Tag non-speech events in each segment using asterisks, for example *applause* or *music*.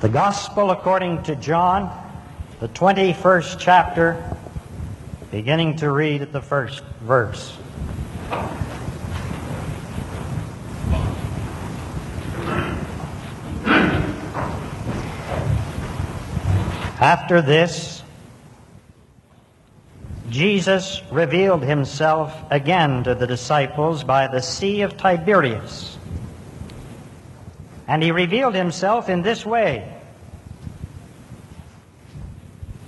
The Gospel according to John, the 21st chapter, beginning to read at the first verse. After this, Jesus revealed himself again to the disciples by the Sea of Tiberias. And he revealed himself in this way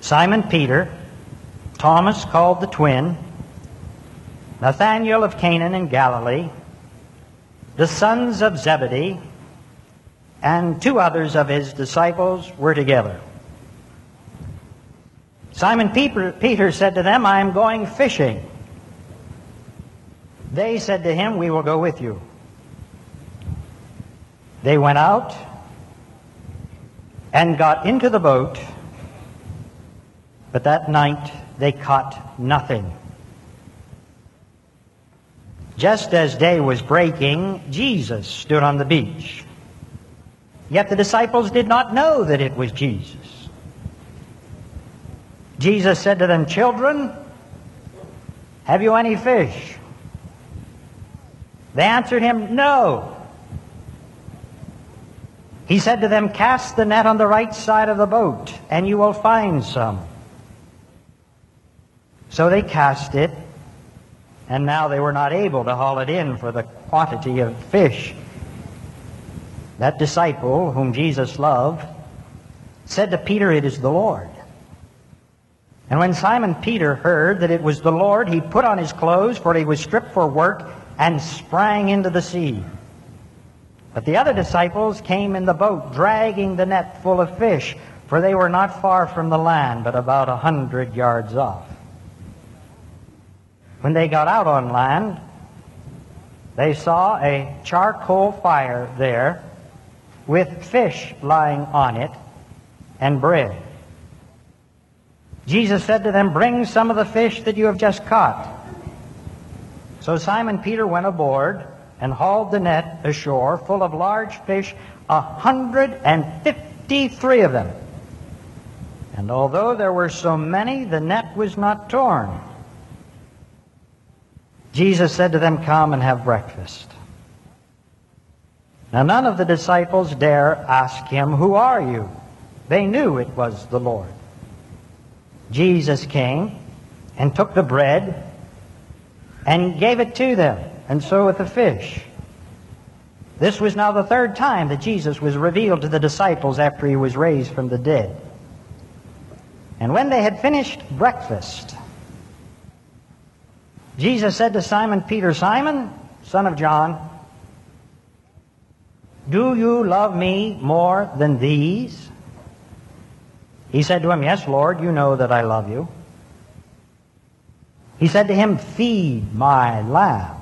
Simon Peter, Thomas called the twin, Nathanael of Cana in Galilee, the sons of Zebedee, and two others of his disciples were together. Simon Peter, Peter said to them, I am going fishing. They said to him, We will go with you. They went out and got into the boat, but that night they caught nothing. Just as day was breaking, Jesus stood on the beach. Yet the disciples did not know that it was Jesus. Jesus said to them, Children, have you any fish? They answered him, No. He said to them, Cast the net on the right side of the boat, and you will find some. So they cast it, and now they were not able to haul it in for the quantity of fish. That disciple, whom Jesus loved, said to Peter, It is the Lord. And when Simon Peter heard that it was the Lord, he put on his clothes, for he was stripped for work, and sprang into the sea. But the other disciples came in the boat, dragging the net full of fish, for they were not far from the land, but about a hundred yards off. When they got out on land, they saw a charcoal fire there with fish lying on it and bread. Jesus said to them, Bring some of the fish that you have just caught. So Simon Peter went aboard and hauled the net ashore full of large fish, a hundred and fifty-three of them. And although there were so many, the net was not torn. Jesus said to them, Come and have breakfast. Now none of the disciples dare ask him, Who are you? They knew it was the Lord. Jesus came and took the bread and gave it to them, and so with the fish. This was now the third time that Jesus was revealed to the disciples after he was raised from the dead. And when they had finished breakfast, Jesus said to Simon Peter, Simon, son of John, do you love me more than these? He said to him, Yes, Lord, you know that I love you. He said to him, Feed my lambs.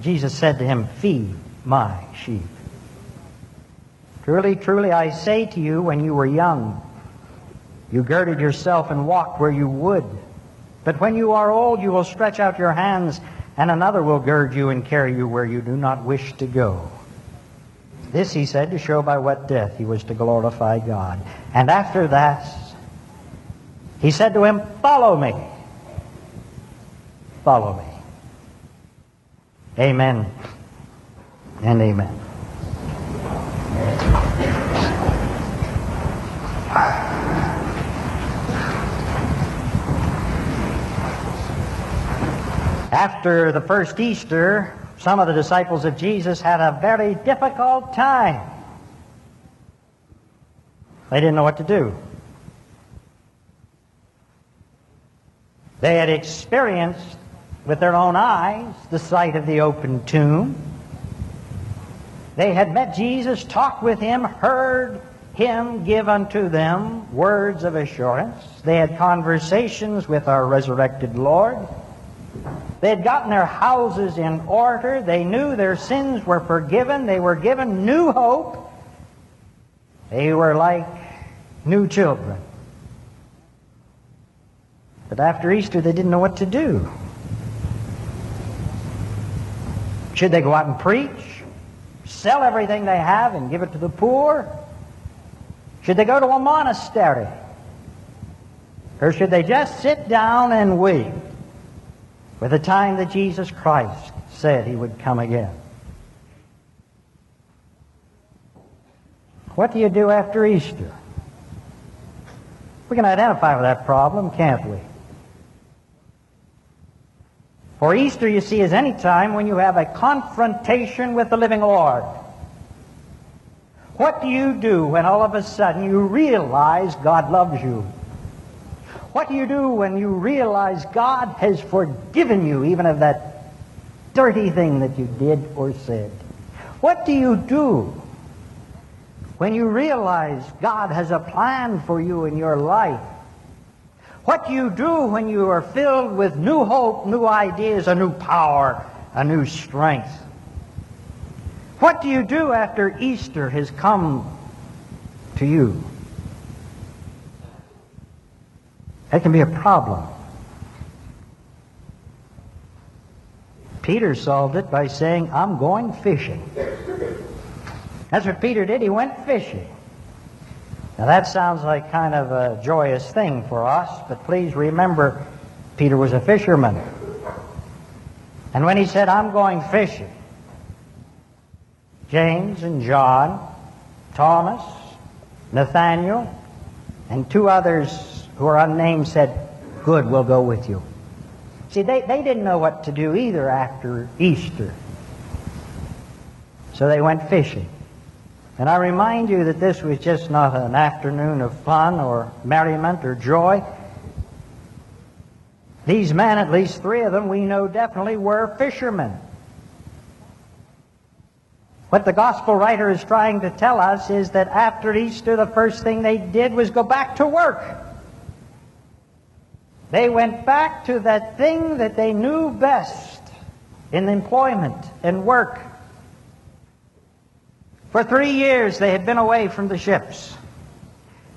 Jesus said to him, Feed my sheep. Truly, truly, I say to you, when you were young, you girded yourself and walked where you would. But when you are old, you will stretch out your hands, and another will gird you and carry you where you do not wish to go. This he said to show by what death he was to glorify God. And after that, he said to him, Follow me. Follow me. Amen and amen. After the first Easter, some of the disciples of Jesus had a very difficult time. They didn't know what to do. They had experienced with their own eyes the sight of the open tomb. They had met Jesus, talked with him, heard him give unto them words of assurance. They had conversations with our resurrected Lord. They had gotten their houses in order. They knew their sins were forgiven. They were given new hope. They were like new children. But after Easter, they didn't know what to do. Should they go out and preach? Sell everything they have and give it to the poor? Should they go to a monastery? Or should they just sit down and wait for the time that Jesus Christ said he would come again? What do you do after Easter? We can identify with that problem, can't we? For Easter, you see, is any time when you have a confrontation with the living Lord. What do you do when all of a sudden you realize God loves you? What do you do when you realize God has forgiven you even of that dirty thing that you did or said? What do you do when you realize God has a plan for you in your life? What do you do when you are filled with new hope, new ideas, a new power, a new strength? What do you do after Easter has come to you? That can be a problem. Peter solved it by saying, I'm going fishing. That's what Peter did. He went fishing. Now that sounds like kind of a joyous thing for us, but please remember Peter was a fisherman. And when he said, I'm going fishing, James and John, Thomas, Nathaniel, and two others who are unnamed said, Good, we'll go with you. See, they, they didn't know what to do either after Easter. So they went fishing. And I remind you that this was just not an afternoon of fun or merriment or joy. These men, at least three of them, we know definitely were fishermen. What the gospel writer is trying to tell us is that after Easter, the first thing they did was go back to work. They went back to that thing that they knew best in employment and work. For three years they had been away from the ships.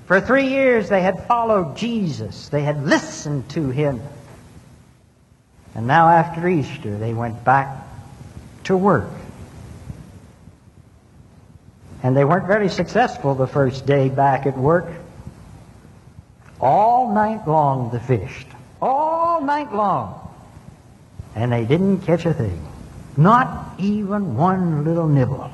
For three years they had followed Jesus. They had listened to him. And now after Easter they went back to work. And they weren't very successful the first day back at work. All night long they fished. All night long. And they didn't catch a thing. Not even one little nibble.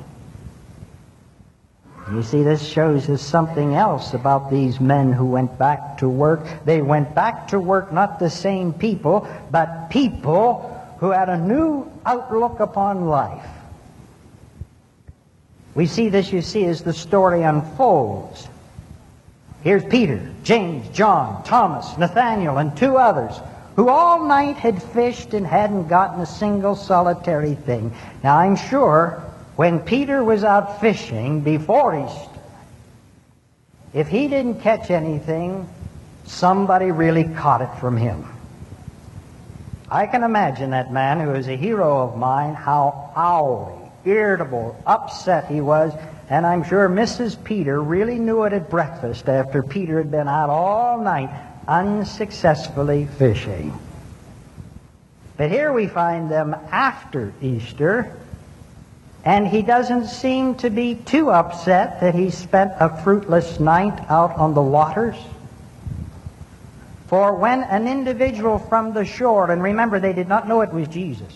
You see, this shows us something else about these men who went back to work. They went back to work not the same people, but people who had a new outlook upon life. We see this, you see, as the story unfolds. Here's Peter, James, John, Thomas, Nathaniel, and two others who all night had fished and hadn't gotten a single solitary thing. Now, I'm sure when Peter was out fishing before Easter, if he didn't catch anything, somebody really caught it from him. I can imagine that man who is a hero of mine, how owly, irritable, upset he was, and I'm sure Mrs. Peter really knew it at breakfast after Peter had been out all night unsuccessfully fishing. But here we find them after Easter, and he doesn't seem to be too upset that he spent a fruitless night out on the waters. For when an individual from the shore, and remember they did not know it was Jesus,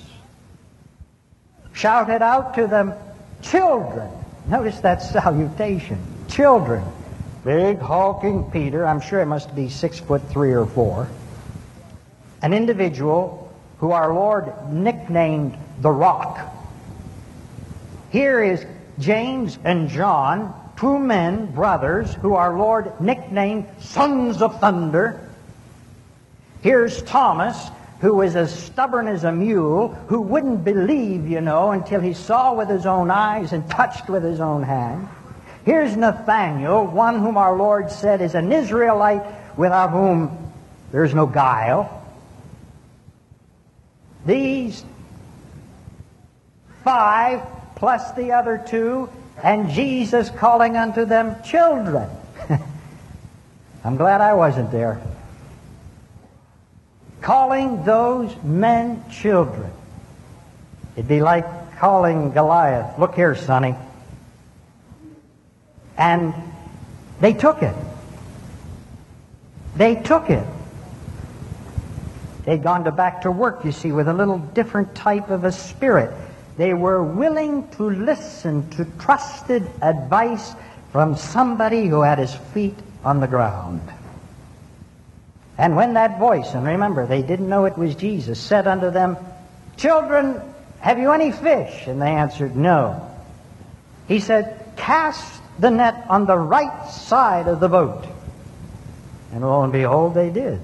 shouted out to them, Children, notice that salutation, children, big hulking Peter, I'm sure it must be six foot three or four, an individual who our Lord nicknamed the Rock. Here is James and John, two men, brothers, who our Lord nicknamed sons of thunder. Here's Thomas, who was as stubborn as a mule, who wouldn't believe, you know, until he saw with his own eyes and touched with his own hand. Here's Nathanael, one whom our Lord said is an Israelite without whom there's no guile. These five plus the other two, and Jesus calling unto them children. *laughs* I'm glad I wasn't there. Calling those men children. It'd be like calling Goliath, look here, sonny. And they took it. They took it. They'd gone to back to work, you see, with a little different type of a spirit. They were willing to listen to trusted advice from somebody who had his feet on the ground. And when that voice, and remember, they didn't know it was Jesus, said unto them, Children, have you any fish? And they answered, No. He said, Cast the net on the right side of the boat. And lo and behold, they did.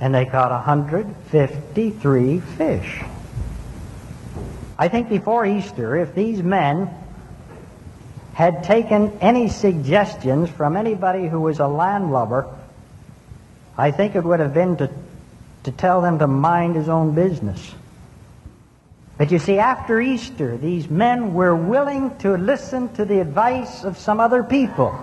And they caught 153 fish. I think before Easter, if these men had taken any suggestions from anybody who was a landlubber, I think it would have been to, to tell them to mind his own business. But you see, after Easter, these men were willing to listen to the advice of some other people.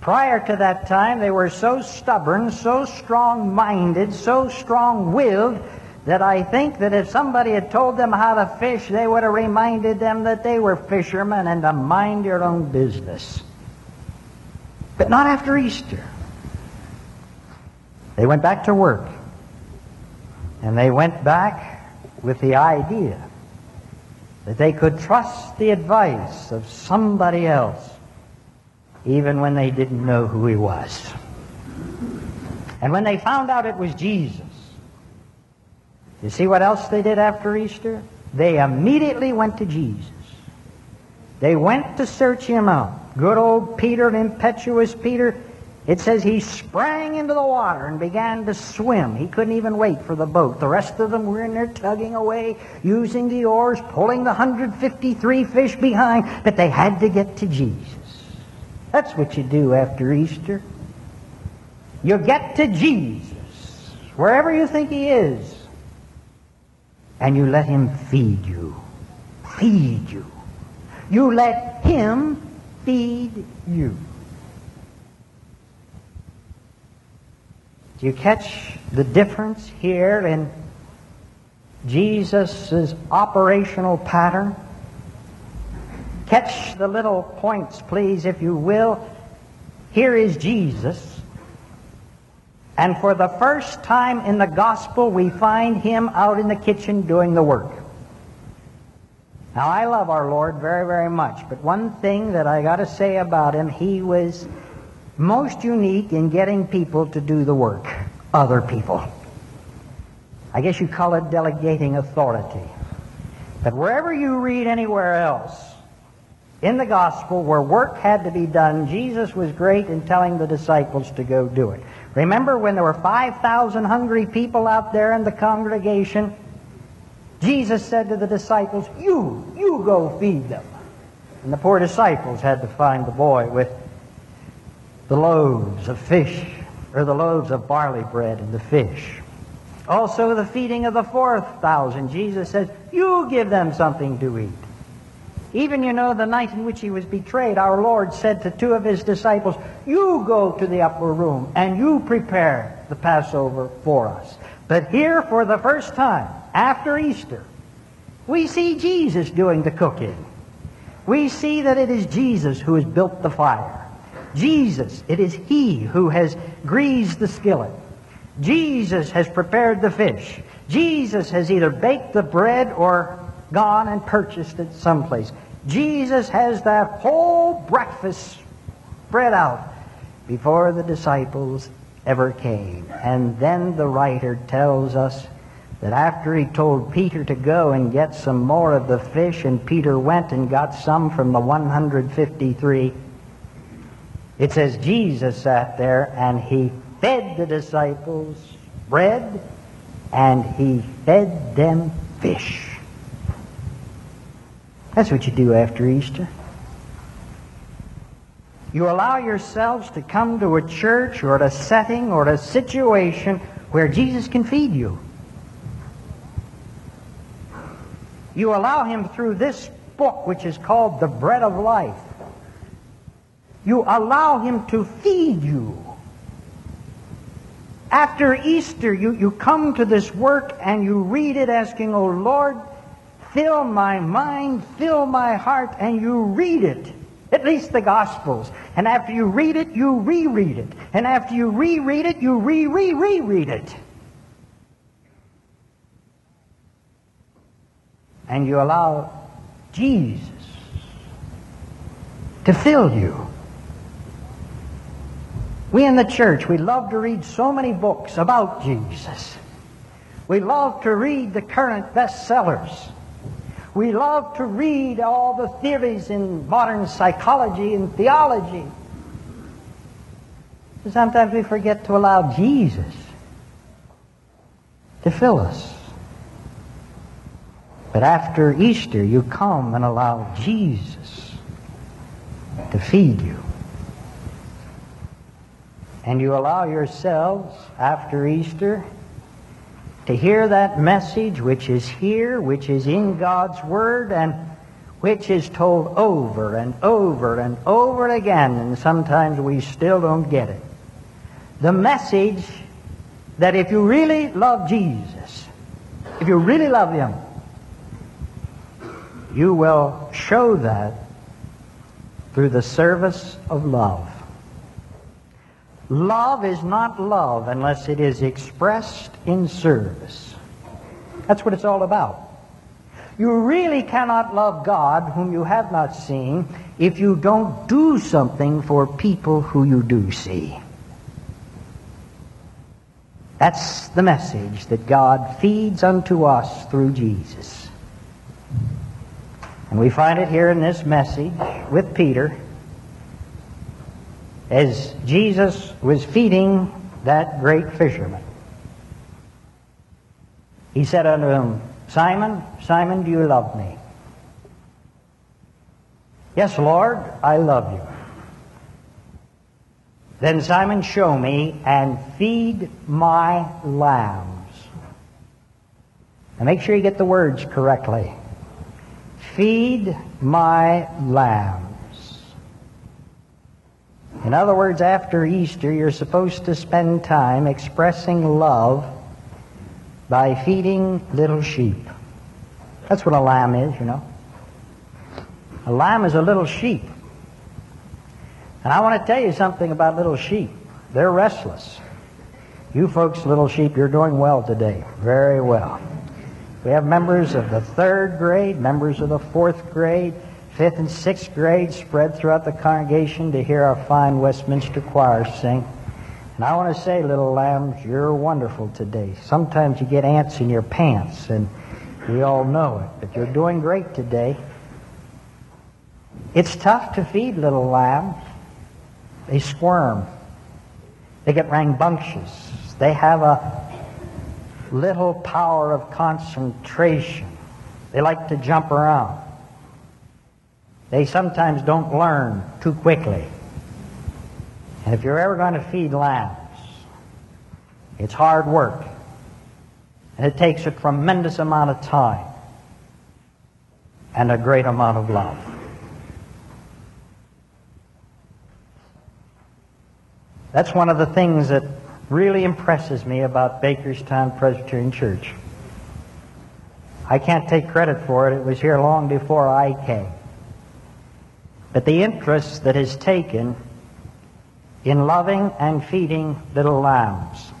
Prior to that time, they were so stubborn, so strong minded, so strong willed that I think that if somebody had told them how to fish, they would have reminded them that they were fishermen and to mind your own business. But not after Easter. They went back to work. And they went back with the idea that they could trust the advice of somebody else even when they didn't know who he was. And when they found out it was Jesus, you see what else they did after Easter? They immediately went to Jesus. They went to search him out. Good old Peter, impetuous Peter, it says he sprang into the water and began to swim. He couldn't even wait for the boat. The rest of them were in there tugging away, using the oars, pulling the 153 fish behind, but they had to get to Jesus. That's what you do after Easter. You get to Jesus, wherever you think he is, and you let him feed you. Feed you. You let him feed you. Do you catch the difference here in Jesus' operational pattern? Catch the little points, please, if you will. Here is Jesus. And for the first time in the gospel, we find him out in the kitchen doing the work. Now, I love our Lord very, very much, but one thing that I got to say about him, he was most unique in getting people to do the work, other people. I guess you call it delegating authority. But wherever you read anywhere else, in the gospel where work had to be done, Jesus was great in telling the disciples to go do it. Remember when there were 5,000 hungry people out there in the congregation? Jesus said to the disciples, You, you go feed them. And the poor disciples had to find the boy with the loaves of fish, or the loaves of barley bread and the fish. Also, the feeding of the 4,000. Jesus says, You give them something to eat. Even, you know, the night in which he was betrayed, our Lord said to two of his disciples, You go to the upper room and you prepare the Passover for us. But here, for the first time, after Easter, we see Jesus doing the cooking. We see that it is Jesus who has built the fire. Jesus, it is He who has greased the skillet. Jesus has prepared the fish. Jesus has either baked the bread or gone and purchased it someplace. Jesus has that whole breakfast spread out before the disciples ever came. And then the writer tells us that after he told Peter to go and get some more of the fish, and Peter went and got some from the 153, it says Jesus sat there and he fed the disciples bread and he fed them fish. That's what you do after Easter. You allow yourselves to come to a church or a setting or a situation where Jesus can feed you. You allow him through this book, which is called the bread of life. You allow him to feed you. After Easter, you, you come to this work and you read it asking, Oh Lord, fill my mind, fill my heart, and you read it. At least the Gospels. And after you read it, you reread it. And after you reread it, you re-re-reread it. And you allow Jesus to fill you. We in the church, we love to read so many books about Jesus. We love to read the current bestsellers. We love to read all the theories in modern psychology and theology. Sometimes we forget to allow Jesus to fill us. But after Easter, you come and allow Jesus to feed you. And you allow yourselves, after Easter, to hear that message which is here, which is in God's Word, and which is told over and over and over again, and sometimes we still don't get it. The message that if you really love Jesus, if you really love Him, you will show that through the service of love. Love is not love unless it is expressed in service. That's what it's all about. You really cannot love God whom you have not seen if you don't do something for people who you do see. That's the message that God feeds unto us through Jesus. And we find it here in this message with Peter as Jesus was feeding that great fisherman. He said unto him, Simon, Simon, do you love me? Yes, Lord, I love you. Then Simon, show me and feed my lambs. Now make sure you get the words correctly. Feed my lambs. In other words, after Easter, you're supposed to spend time expressing love by feeding little sheep. That's what a lamb is, you know. A lamb is a little sheep. And I want to tell you something about little sheep. They're restless. You folks, little sheep, you're doing well today. Very well. We have members of the third grade, members of the fourth grade, fifth and sixth grade spread throughout the congregation to hear our fine Westminster choir sing. And I want to say, little lambs, you're wonderful today. Sometimes you get ants in your pants, and we all know it, but you're doing great today. It's tough to feed little lambs. They squirm. They get rambunctious. They have a little power of concentration. They like to jump around. They sometimes don't learn too quickly. And if you're ever going to feed lambs, it's hard work. And it takes a tremendous amount of time and a great amount of love. That's one of the things that really impresses me about Bakerstown Presbyterian Church. I can't take credit for it. It was here long before I came but the interest that is taken in loving and feeding little lambs.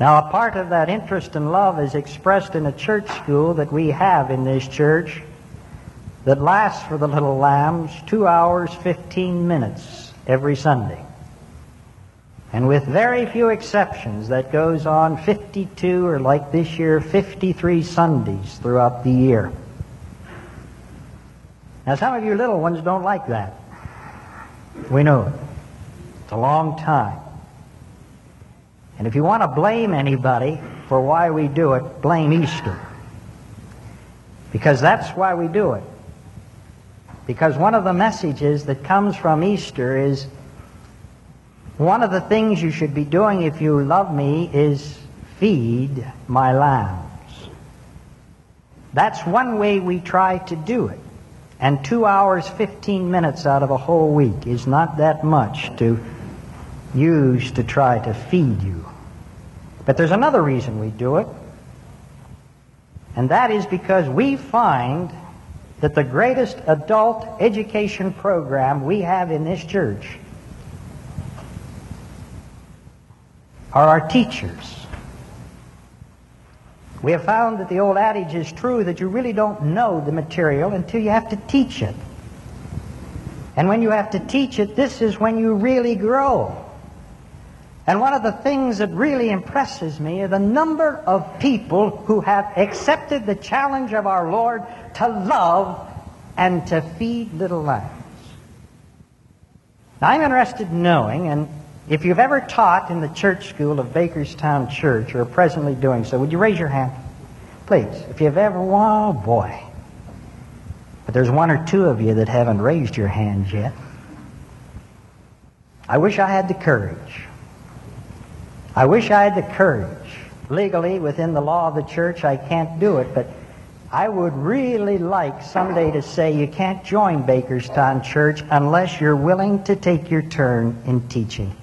Now, a part of that interest and love is expressed in a church school that we have in this church that lasts for the little lambs two hours, 15 minutes every Sunday. And with very few exceptions, that goes on 52 or like this year, 53 Sundays throughout the year. Now, some of you little ones don't like that. We know it. It's a long time. And if you want to blame anybody for why we do it, blame Easter. Because that's why we do it. Because one of the messages that comes from Easter is one of the things you should be doing if you love me is feed my lambs. That's one way we try to do it. And two hours, 15 minutes out of a whole week is not that much to use to try to feed you. But there's another reason we do it. And that is because we find that the greatest adult education program we have in this church are our teachers. We have found that the old adage is true that you really don't know the material until you have to teach it. And when you have to teach it, this is when you really grow. And one of the things that really impresses me is the number of people who have accepted the challenge of our Lord to love and to feed little lambs. Now, I'm interested in knowing, and if you've ever taught in the church school of Bakerstown Church or are presently doing so, would you raise your hand? Please. If you've ever, oh boy. But there's one or two of you that haven't raised your hands yet. I wish I had the courage I wish I had the courage. Legally, within the law of the church, I can't do it, but I would really like someday to say you can't join Bakerstown Church unless you're willing to take your turn in teaching.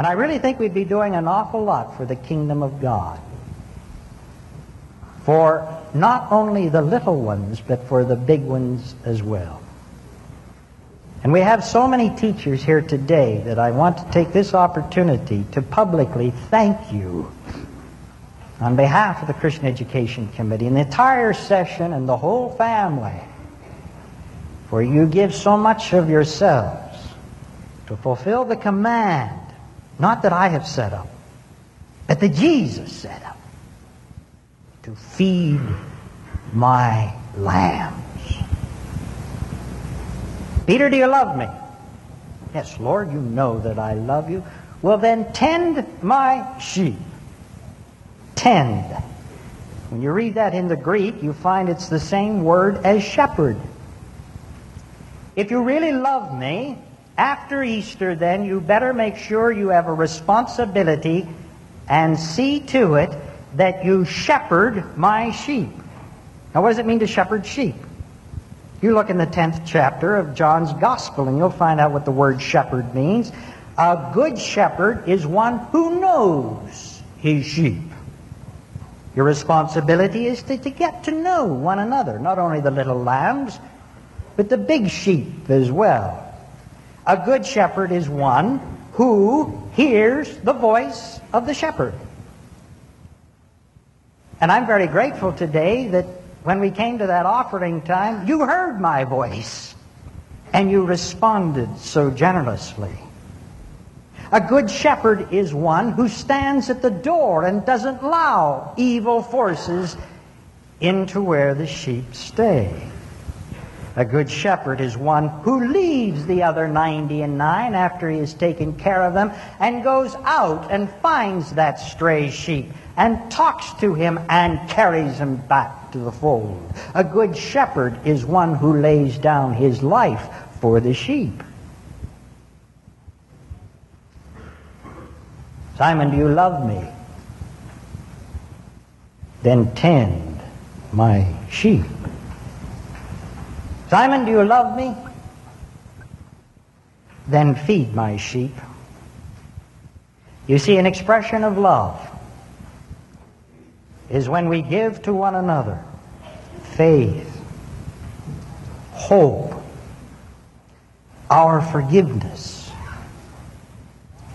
And I really think we'd be doing an awful lot for the kingdom of God. For not only the little ones, but for the big ones as well. And we have so many teachers here today that I want to take this opportunity to publicly thank you on behalf of the Christian Education Committee and the entire session and the whole family. For you give so much of yourselves to fulfill the command, not that I have set up, but that Jesus set up, to feed my lambs. Peter, do you love me? Yes, Lord, you know that I love you. Well, then tend my sheep. Tend. When you read that in the Greek, you find it's the same word as shepherd. If you really love me, after Easter, then, you better make sure you have a responsibility and see to it that you shepherd my sheep. Now, what does it mean to shepherd sheep? You look in the 10th chapter of John's Gospel and you'll find out what the word shepherd means. A good shepherd is one who knows his sheep. Your responsibility is to, to get to know one another, not only the little lambs, but the big sheep as well. A good shepherd is one who hears the voice of the shepherd. And I'm very grateful today that when we came to that offering time, you heard my voice and you responded so generously. A good shepherd is one who stands at the door and doesn't allow evil forces into where the sheep stay. A good shepherd is one who leaves the other 90 and 9 after he has taken care of them and goes out and finds that stray sheep and talks to him and carries him back to the fold. A good shepherd is one who lays down his life for the sheep. Simon, do you love me? Then tend my sheep. Simon, do you love me? Then feed my sheep. You see, an expression of love is when we give to one another faith, hope, our forgiveness,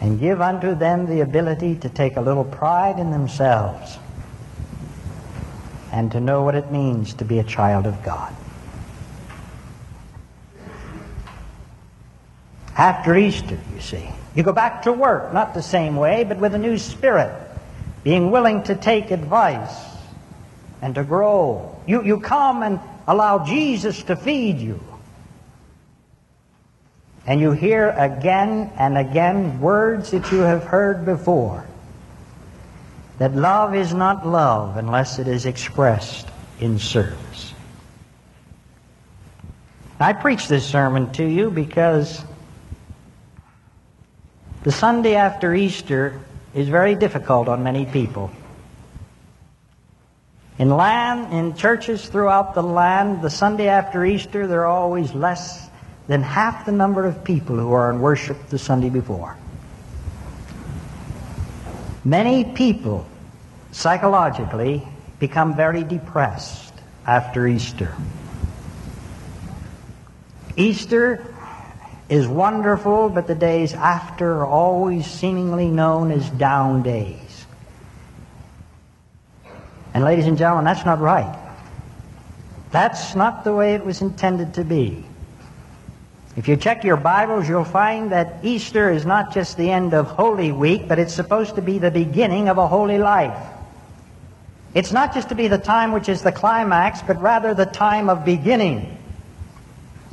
and give unto them the ability to take a little pride in themselves and to know what it means to be a child of God. After Easter, you see, you go back to work, not the same way, but with a new spirit being willing to take advice and to grow. You, you come and allow Jesus to feed you. and you hear again and again words that you have heard before that love is not love unless it is expressed in service. I preach this sermon to you because the Sunday after Easter is very difficult on many people. In land, in churches throughout the land, the Sunday after Easter, there are always less than half the number of people who are in worship the Sunday before. Many people psychologically become very depressed after Easter. Easter is wonderful, but the days after are always seemingly known as down days. And ladies and gentlemen, that's not right. That's not the way it was intended to be. If you check your Bibles, you'll find that Easter is not just the end of Holy Week, but it's supposed to be the beginning of a holy life. It's not just to be the time which is the climax, but rather the time of beginning.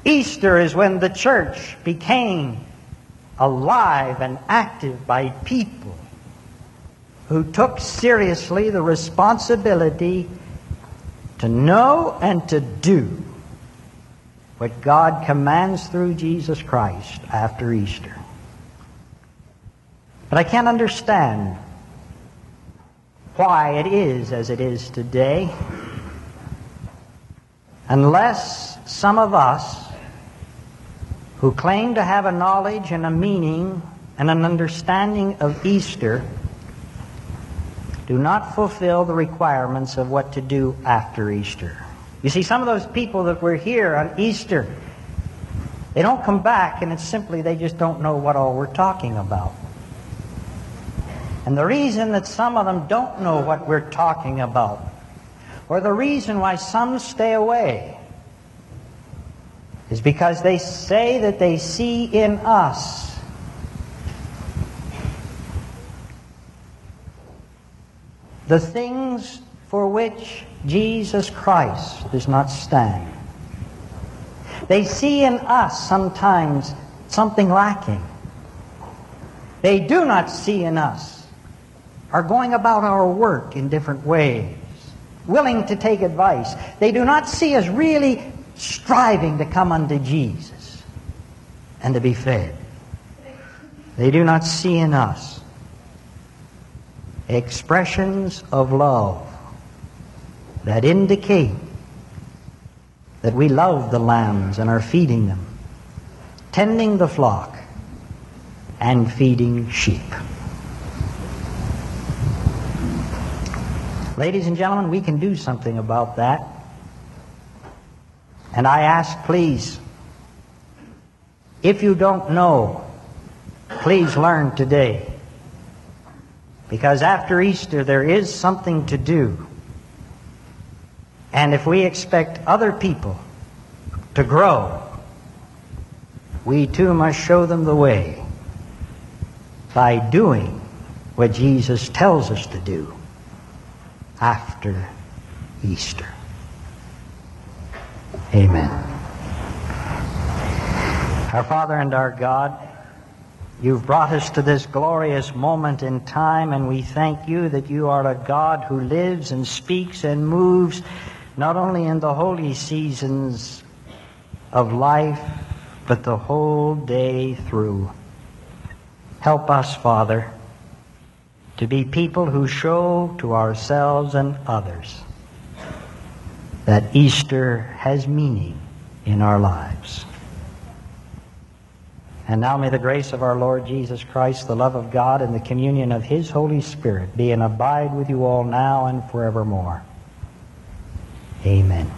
Easter is when the church became alive and active by people who took seriously the responsibility to know and to do what God commands through Jesus Christ after Easter. But I can't understand why it is as it is today unless some of us who claim to have a knowledge and a meaning and an understanding of Easter do not fulfill the requirements of what to do after Easter. You see, some of those people that were here on Easter, they don't come back, and it's simply they just don't know what all we're talking about. And the reason that some of them don't know what we're talking about, or the reason why some stay away, is because they say that they see in us the things for which Jesus Christ does not stand. They see in us sometimes something lacking. They do not see in us are going about our work in different ways, willing to take advice. They do not see us really striving to come unto Jesus and to be fed. They do not see in us expressions of love that indicate that we love the lambs and are feeding them, tending the flock, and feeding sheep. Ladies and gentlemen, we can do something about that. And I ask, please, if you don't know, please learn today. Because after Easter, there is something to do. And if we expect other people to grow, we too must show them the way by doing what Jesus tells us to do after Easter. Amen. Our Father and our God, you've brought us to this glorious moment in time, and we thank you that you are a God who lives and speaks and moves not only in the holy seasons of life, but the whole day through. Help us, Father, to be people who show to ourselves and others that Easter has meaning in our lives. And now may the grace of our Lord Jesus Christ, the love of God, and the communion of His Holy Spirit be and abide with you all now and forevermore. Amen.